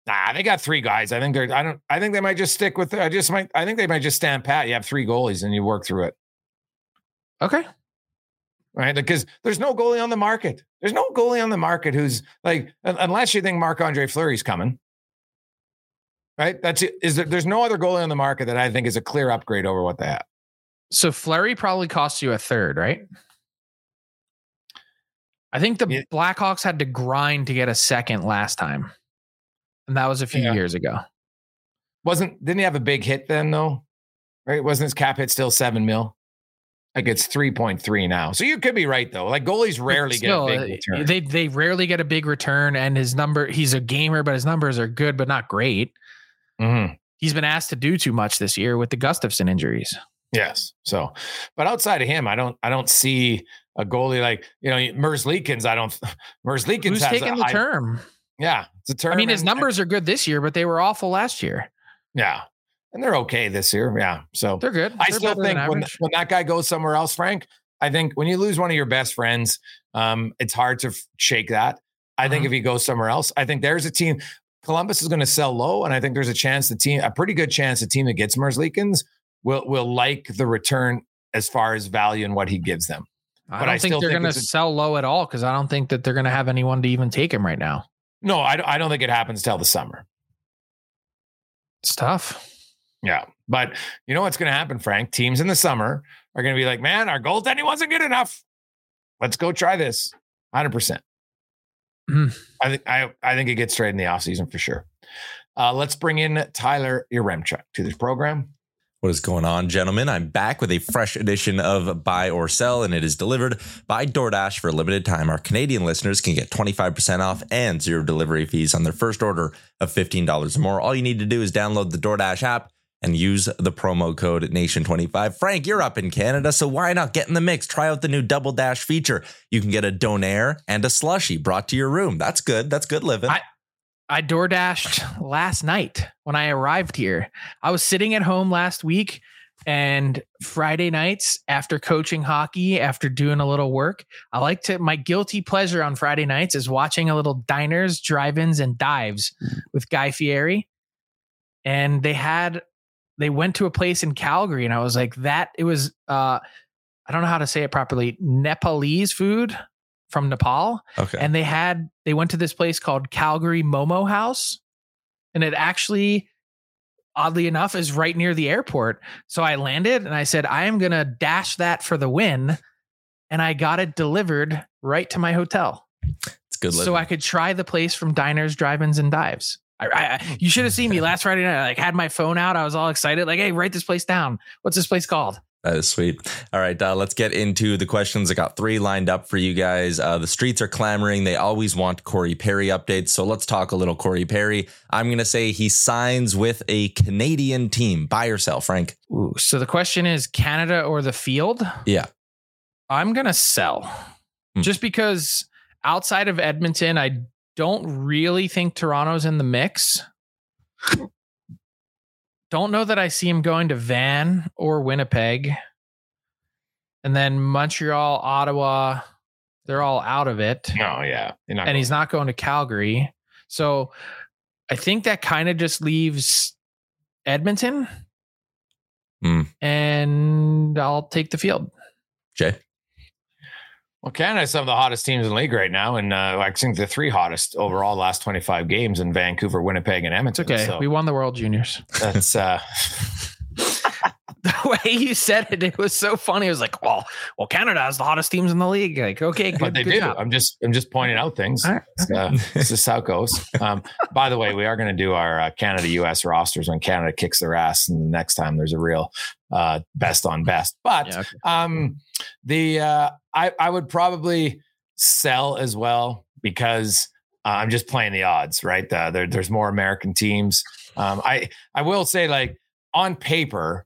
Nah, they got three guys. I think they're. I don't. I think they might just stick with. I just might. I think they might just stand pat. You have three goalies and you work through it, okay, right? Because there's no goalie on the market. There's no goalie on the market who's like, unless you think Marc Andre Fleury's coming, right? That's it. Is there, there's no other goalie on the market that I think is a clear upgrade over what they have. so Fleury probably costs you a third, right? I think the Yeah. Blackhawks had to grind to get a second last time, and that was a few Yeah. years ago. Wasn't didn't he have a big hit then though? Right? Wasn't his cap hit still seven mil? Like it's three point three now. So you could be right though. Like goalies rarely Still, get a uh, big return. They they rarely get a big return, and his number. He's a gamer, but his numbers are good, but not great. Mhm. He's been asked to do too much this year with the Gustavsson injuries. Yes. So, but outside of him, I don't, I don't see a goalie like you know Merzlikins. I don't. Merzlikins Who's has taking a the high- term? Yeah, it's a term. I mean, his numbers are good this year, but they were awful last year. Yeah, and they're okay this year. Yeah. So They're good. I They're still think when when that guy goes somewhere else, Frank. I think when you lose one of your best friends, um, it's hard to f- shake that. I think Mhm. if he goes somewhere else, I think there's a team. Columbus is going to sell low, and I think there's a chance the team, a pretty good chance, the team that gets Merzlikins will will like the return as far as value and what he gives them. I but don't I think they're going to sell low at all because I don't think that they're going to have anyone to even take him right now. No, I, I don't think it happens till the summer. It's tough. Yeah. But you know what's going to happen, Frank? Teams in the summer are going to be like, man, our goaltending wasn't good enough. Let's go try this. 100%. Mhm. I think I, I think it gets straight in the offseason for sure. Uh, let's bring in Tyler Yaremchuk to this program. What is going on, gentlemen? I'm back with a fresh edition of Buy or Sell, and it is delivered by DoorDash for a limited time. Our Canadian listeners can get 25% off and zero delivery fees on their first order of $15 or more. All you need to do is download the DoorDash app and use the promo code Nation25. Frank, you're up in Canada, so why not get in the mix? Try out the new Double Dash feature. You can get a donair and a slushy brought to your room. That's good. That's good living. I- I door dashed last night when I arrived here. I was sitting at home last week and Friday nights after coaching hockey, after doing a little work, I like to my guilty pleasure on Friday nights is watching a little diners, drive-ins, and dives with Guy Fieri. And they had they went to a place in Calgary, and I was like, that it was uh I don't know how to say it properly, Nepalese food from Nepal okay. and they had they went to this place called Calgary Momo House, and it actually, oddly enough, is right near the airport. So I landed and I said, I am gonna dash that for the win, and I got it delivered right to my hotel, it's good living. so I could try the place from diners, drive-ins, and dives. I, I, you should have seen me last Friday night. I like had my phone out. I was all excited, like, "Hey, write this place down. What's this place called?" That is sweet. All right, uh, let's get into the questions. I got three lined up for you guys. Uh, the streets are clamoring. They always want Corey Perry updates. So let's talk a little Corey Perry. I'm going to say he signs with a Canadian team. Buy or sell, Frank? Ooh, so the question is Canada or the field? Yeah. I'm going to sell Hmm. just because outside of Edmonton, I don't really think Toronto's in the mix. Don't know that I see him going to Van or Winnipeg. And then Montreal, Ottawa, they're all out of it. No, yeah. Not and going- he's not going to Calgary. So I think that kind of just leaves Edmonton. Hmm. And I'll take the field. Jay? Well, Canada's some of the hottest teams in the league right now, and uh, I think the three hottest overall last 25 games in Vancouver, Winnipeg, and It's Edmonton. okay. So we won the World Juniors. that's uh, the way you said it, it was so funny. It was like, well, well, Canada has the hottest teams in the league. Like, okay, good, what they good do. job. I'm just I'm just pointing out things. All right. It's, uh, this is how it goes. Um, by the way, we are going to do our uh, Canada U.S. rosters when Canada kicks their ass, and the next time there's a real uh, best on best. But Yeah, okay. um, the uh, I I would probably sell as well because uh, I'm just playing the odds, right? Uh, there, there's more American teams. Um, I I will say like on paper.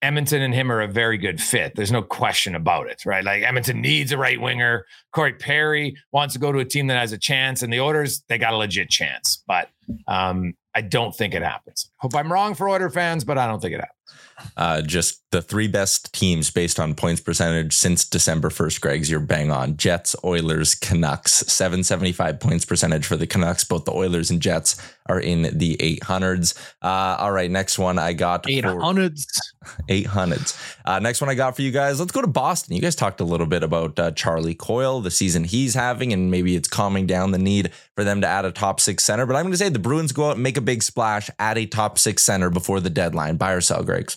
Edmonton and him are a very good fit. There's no question about it, right? Like Edmonton needs a right winger. Corey Perry wants to go to a team that has a chance, and the orders they got a legit chance, but um, I don't think it happens. Hope I'm wrong for order fans, but I don't think it happens. Uh, just the three best teams based on points percentage since December 1st, Greg's. You're bang on. Jets, Oilers, Canucks. 775 points percentage for the Canucks. Both the Oilers and Jets are in the 800s. Uh, all right, next one I got. 800s. For, 800s. Uh, next one I got for you guys. Let's go to Boston. You guys talked a little bit about uh, Charlie Coyle, the season he's having, and maybe it's calming down the need for them to add a top six center. But I'm going to say the Bruins go out and make a big splash, add a top six center before the deadline. Buy or sell, Greg's.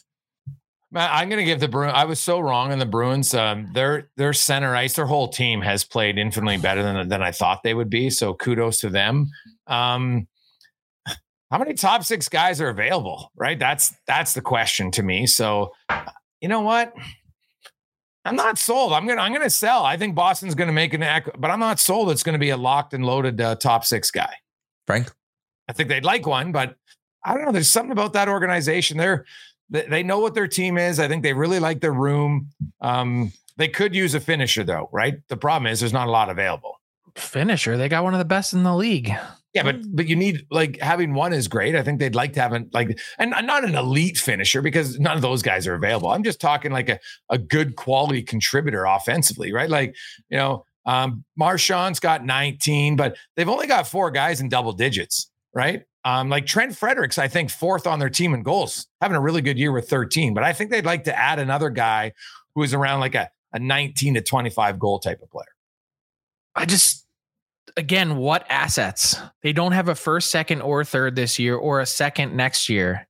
I'm going to give the Bruins. I was so wrong on the Bruins. Um, their their center ice, their whole team has played infinitely better than than I thought they would be. So kudos to them. Um, how many top six guys are available? Right, that's that's the question to me. So, you know what? I'm not sold. I'm gonna I'm gonna sell. I think Boston's gonna make an act, but I'm not sold. It's gonna be a locked and loaded uh, top six guy. Frank? I think they'd like one, but I don't know. There's something about that organization. They're they, know what their team is. I think they really like their room. Um, they could use a finisher though, right? The problem is there's not a lot available. Finisher. They got one of the best in the league. Yeah, but but you need like having one is great. I think they'd like to have an like and not an elite finisher because none of those guys are available. I'm just talking like a, a good quality contributor offensively, right? Like, you know, um Marchand's got 19, but they've only got four guys in double digits, right? Um, like Trent Frederic's, I think fourth on their team in goals, having a really good year with 13. But I think they'd like to add another guy who is around like a, a 19 to 25 goal type of player. I just again, what assets? They don't have a first, second, or third this year, or a second next year.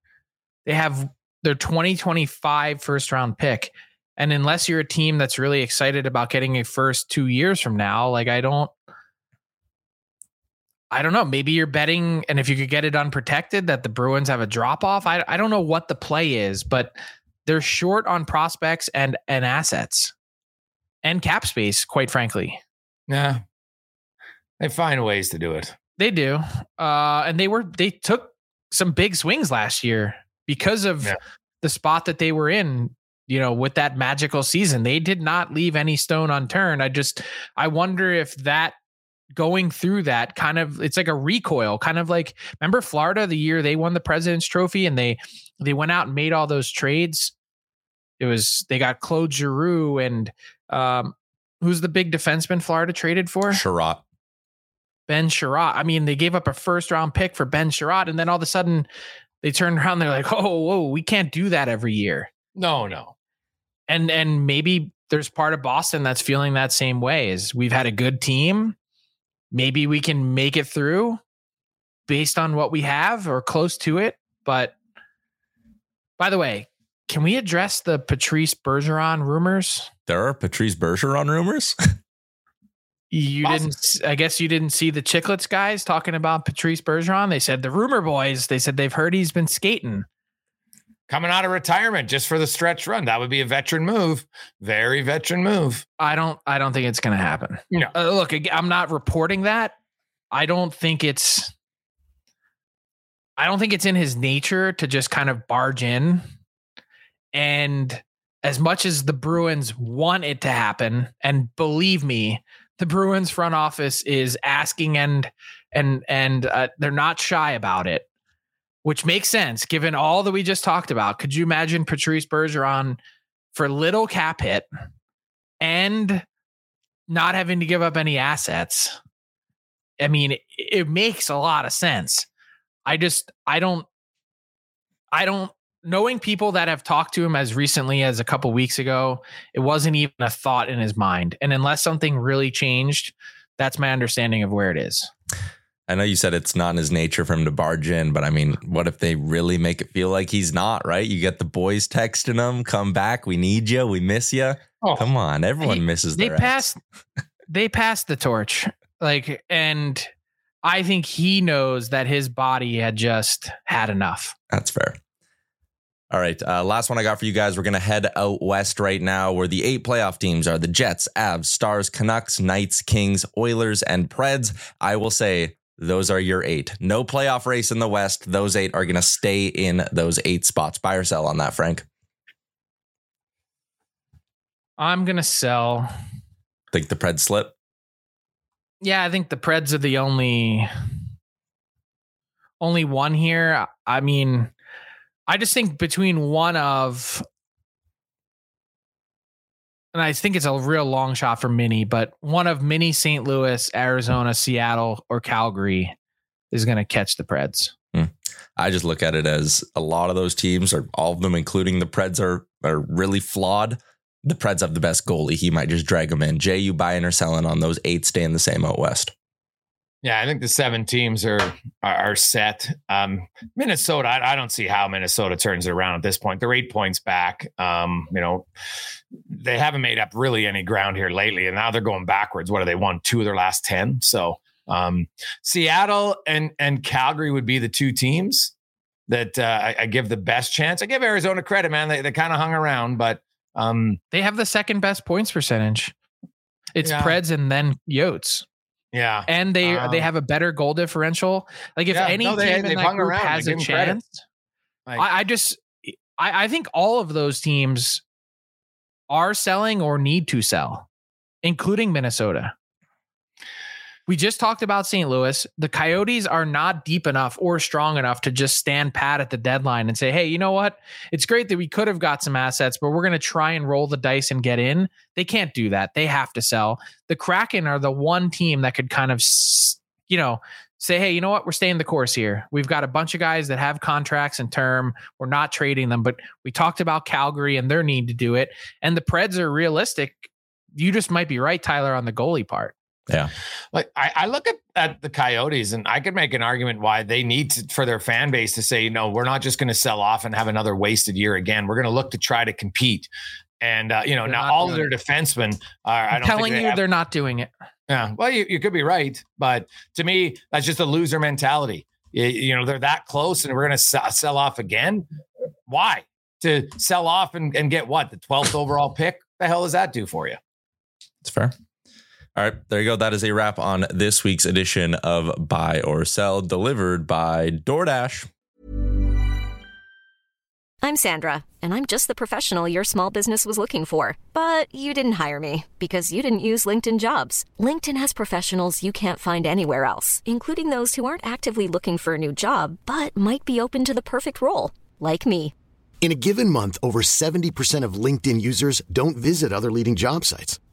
They have their 2025 first round pick. And unless you're a team that's really excited about getting a first two years from now, like I don't I don't know. Maybe you're betting, and if you could get it unprotected, that the Bruins have a drop off. I, I don't know what the play is, but they're short on prospects and and assets and cap space, quite frankly. Yeah. They find ways to do it. They do. Uh, and they were they took some big swings last year because of Yeah. the spot that they were in, you know, with that magical season. They did not leave any stone unturned. I just I wonder if that going through that kind of it's like a recoil, kind of like remember Florida the year they won the president's trophy and they they went out and made all those trades. It was they got Claude Giroux and um who's the big defenseman Florida traded for? Chiarot. Ben Chiarot. I mean, they gave up a first round pick for Ben Chiarot, and then all of a sudden they turned around. They're like, "Oh, whoa, we can't do that every year." No, no. And and maybe there's part of Boston that's feeling that same way. Is we've had a good team, maybe we can make it through based on what we have or close to it. But by the way, can we address the Patrice Bergeron rumors? There are Patrice Bergeron rumors. You Awesome. didn't. I guess you didn't see the Chicklets guys talking about Patrice Bergeron. They said the rumor boys. They said they've heard he's been skating. Coming out of retirement just for the stretch run. That would be a veteran move. Very veteran move. I don't. I don't think it's going to happen. No. Uh, look, I'm not reporting that. I don't think it's. I don't think it's in his nature to just kind of barge in. And as much as the Bruins want it to happen, and believe me, the Bruins front office is asking and and and uh, they're not shy about it, which makes sense given all that we just talked about. Could you imagine Patrice Bergeron for little cap hit and not having to give up any assets? I mean, it, it makes a lot of sense. I just I don't I don't knowing people that have talked to him as recently as a couple weeks ago, it wasn't even a thought in his mind. And unless something really changed, that's my understanding of where it is. I know you said it's not in his nature for him to barge in, but I mean, what if they really make it feel like he's not, right? You get the boys texting him, come back, we need you, we miss you. Oh, Come on, everyone He- misses they passed they passed the torch. Like and I think he knows that his body had just had enough. That's fair. All right. Uh, last one I got for you guys. We're going to head out west right now where the eight playoff teams are the Jets, Avs, Stars, Canucks, Knights, Kings, Oilers, and Preds. I will say those are your eight. No playoff race in the west. Those eight are going to stay in those eight spots. Buy or sell on that, Frank? I'm gonna sell. Think the Preds slip? Yeah, I think the Preds are the only only one here. I mean, I just think between one of and I think it's a real long shot for Mini, but one of Mini St. Louis, Arizona, Seattle, or Calgary is going to catch the Preds. Hmm. I just look at it as a lot of those teams, or all of them, including the Preds, are are really flawed. The Preds have the best goalie. He might just drag them in. Jay, you buying or selling on those eight staying the same out west? Yeah, I think the seven teams are are, are set. Um, Minnesota, I, I don't see how Minnesota turns it around at this point. They're eight points back. Um, you know, they haven't made up really any ground here lately, and now they're going backwards. What are they won two of their last ten? So um, Seattle and and Calgary would be the two teams that uh, I, I give the best chance. I give Arizona credit, man. They they kind of hung around, but um, They have the second best points percentage. It's Yeah. Preds and then Yotes. Yeah, And they Um, they have a better goal differential. Like if Yeah, any no, they- team in that group around. Has a give 'em credit. chance, Like- I, I just I, I think all of those teams are selling or need to sell, including Minnesota. We just talked about St. Louis. The Coyotes are not deep enough or strong enough to just stand pat at the deadline and say, hey, you know what? It's great that we could have got some assets, but we're going to try and roll the dice and get in. They can't do that. They have to sell. The Kraken are the one team that could kind of, you know, say, hey, you know what? We're staying the course here. We've got a bunch of guys that have contracts and term. We're not trading them, but we talked about Calgary and their need to do it. And the Preds are realistic. You just might be right, Tyler, on the goalie part. Like I, I look at, at the Coyotes and I could make an argument why they need to for their fan base to say, you know, we're not just going to sell off and have another wasted year again. We're going to look to try to compete. And uh, you know, They're now all of doing their defensemen are. I I'm don't telling think they you, have- they're not doing it. Yeah, well, you, you could be right, but to me, that's just a loser mentality. You, you know, they're that close, and we're going to sell, sell off again. Why? To sell off and, and get what the twelfth overall pick? The hell does that do for you? It's fair. All right, there you go. That is a wrap on this week's edition of Buy or Sell, delivered by DoorDash. I'm Sandra, and I'm just the professional your small business was looking for. But you didn't hire me because you didn't use LinkedIn jobs. LinkedIn has professionals you can't find anywhere else, including those who aren't actively looking for a new job but might be open to the perfect role, like me. In a given month, over 70% of LinkedIn users don't visit other leading job sites.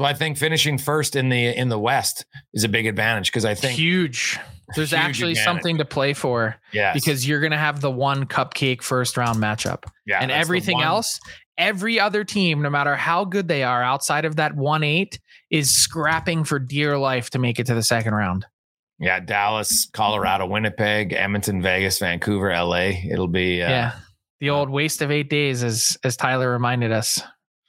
So I think finishing first in the in the West is a big advantage because I think huge. There's Huge actually advantage. something to play for Yes. because you're going to have the one cupcake first round matchup. Yeah, and everything else, every other team, no matter how good they are outside of that 1 8, is scrapping for dear life to make it to the second round. yeah, Dallas, Colorado, Winnipeg, Edmonton, Vegas, Vancouver, LA. It'll be uh, yeah. The old waste of eight days, as as Tyler reminded us.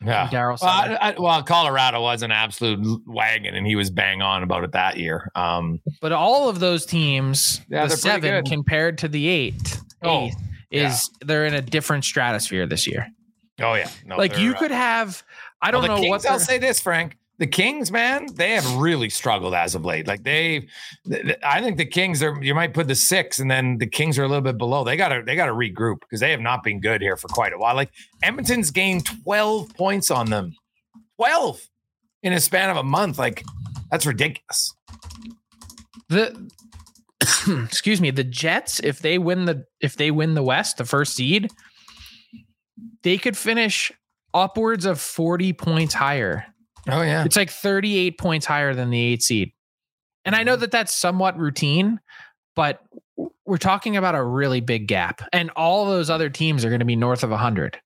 Yeah. Daryl Well, Sutter. I, I, well, Colorado was an absolute wagon, and he was bang on about it that year. Um, But all of those teams, Yeah, the seven compared to the eight, Oh, eighth, is they're in a different stratosphere this year. oh yeah, no, like you uh, could have, I don't the know Kings, what I'll say this, Frank. The Kings, man, they have really struggled as of late. Like they, th- th- I think the Kings are. You might put the six, and then the Kings are a little bit below. They got to, they got to regroup because they have not been good here for quite a while. Like Edmonton's gained twelve points on them, twelve in a span of a month. Like that's ridiculous. the excuse me the jets if they win the if they win the west the first seed they could finish upwards of 40 points higher Oh yeah, it's like 38 points higher than the eight seed and i know that that's somewhat routine but we're talking about a really big gap and all those other teams are going to be north of 100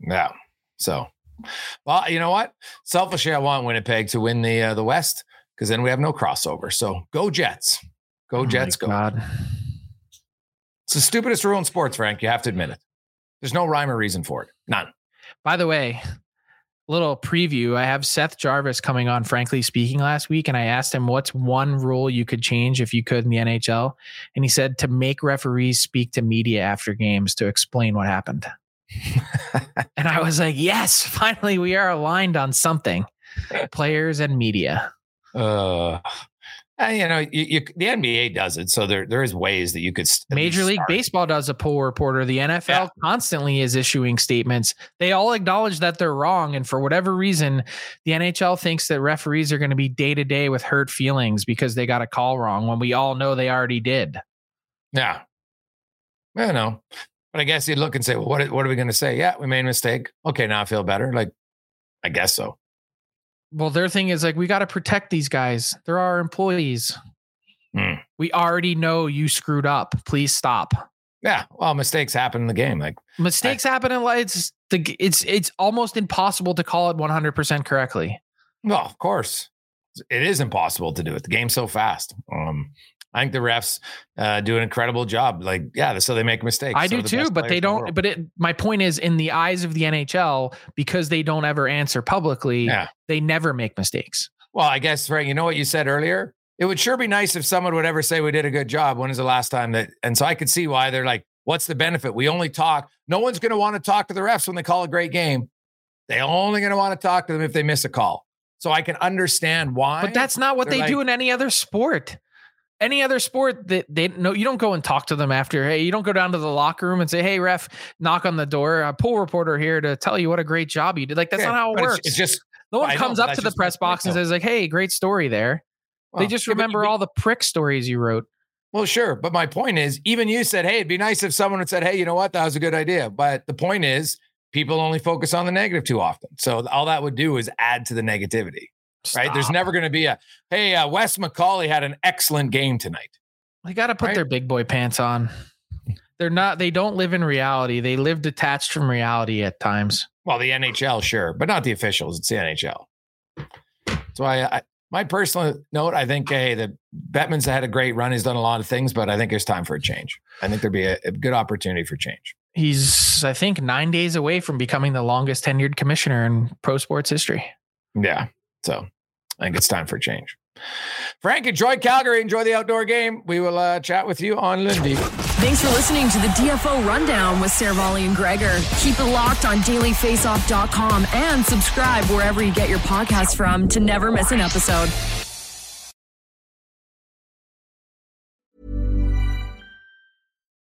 Yeah. So, well, you know what? Selfishly, I want Winnipeg to win the uh, the West because then we have no crossover. So go Jets. Go Oh Jets. Go. God. It's the stupidest rule in sports, Frank. You have to admit it. There's no rhyme or reason for it. None. By the way, little preview. I have Seth Jarvis coming on, frankly speaking, last week, and I asked him what's one rule you could change if you could in the NHL, and he said to make referees speak to media after games to explain what happened. and I was like, yes, finally we are aligned on something. Players and media. Uh, and, you know, you, you, the NBA does it, so there there is ways that you could. Major League start. Baseball does a poll reporter. The NFL Yeah. constantly is issuing statements. They all acknowledge that they're wrong. And for whatever reason, the NHL thinks that referees are going to be day to day with hurt feelings because they got a call wrong when we all know they already did. Yeah. I know. But I guess you'd look and say, well, what, what are we going to say? Yeah, we made a mistake. Okay, now I feel better. Like, I guess so. Well, their thing is like, we got to protect these guys. They're our employees. Hmm. We already know you screwed up. Please stop. Yeah. Well, mistakes happen in the game. Like, Mistakes happen in life. It's the it's it's almost impossible to call it 100% correctly. well, of course, it is impossible to do it. The game's so fast. Um, I think the refs uh, do an incredible job. Like, yeah, so they make mistakes. I So do too, but they don't. world. But it, my point is, in the eyes of the NHL, because they don't ever answer publicly, Yeah. they never make mistakes. Well, I guess, Frank, you know what you said earlier? It would sure be nice if someone would ever say we did a good job. When is the last time that? And so I could see why they're like, what's the benefit? We only talk. No one's going to want to talk to the refs when they call a great game. They only going to want to talk to them if they miss a call. So I can understand why. But that's not what they do in any other sport. Any other sport that they no, you don't go and talk to them after. Hey, you don't go down to the locker room and say, "Hey, ref, knock on the door. A pool reporter here to tell you what a great job you did." Like that's Yeah, not how it but it's- works. It's, just no one I comes up to the press box and says, "Like, hey, great story there." they just remember all the prick stories you wrote. Well, sure. But my point is, even you said, hey, it'd be nice if someone had said, hey, you know what? That was a good idea. But the point is, people only focus on the negative too often. So all that would do is add to the negativity, right? There's never going to be a, hey, uh, Wes McCauley had an excellent game tonight. They got to put Right? their big boy pants on. They're not. They don't live in reality. They live detached from reality at times. Well, the NHL, sure, but not the officials. It's the NHL. That's why I, my personal note, I think, hey, the Bettman's had a great run. He's done a lot of things, but I think there's time for a change. I think there'd be a, a good opportunity for change. He's, I think, nine days away from becoming the longest tenured commissioner in pro sports history. Yeah. So I think it's time for change. Frank, enjoy Calgary. Enjoy the outdoor game. We will uh, chat with you on Lindy. Thanks for listening to the DFO Rundown with Seravalli and Gregor. Keep it locked on dailyfaceoff.com and subscribe wherever you get your podcasts from to never miss an episode.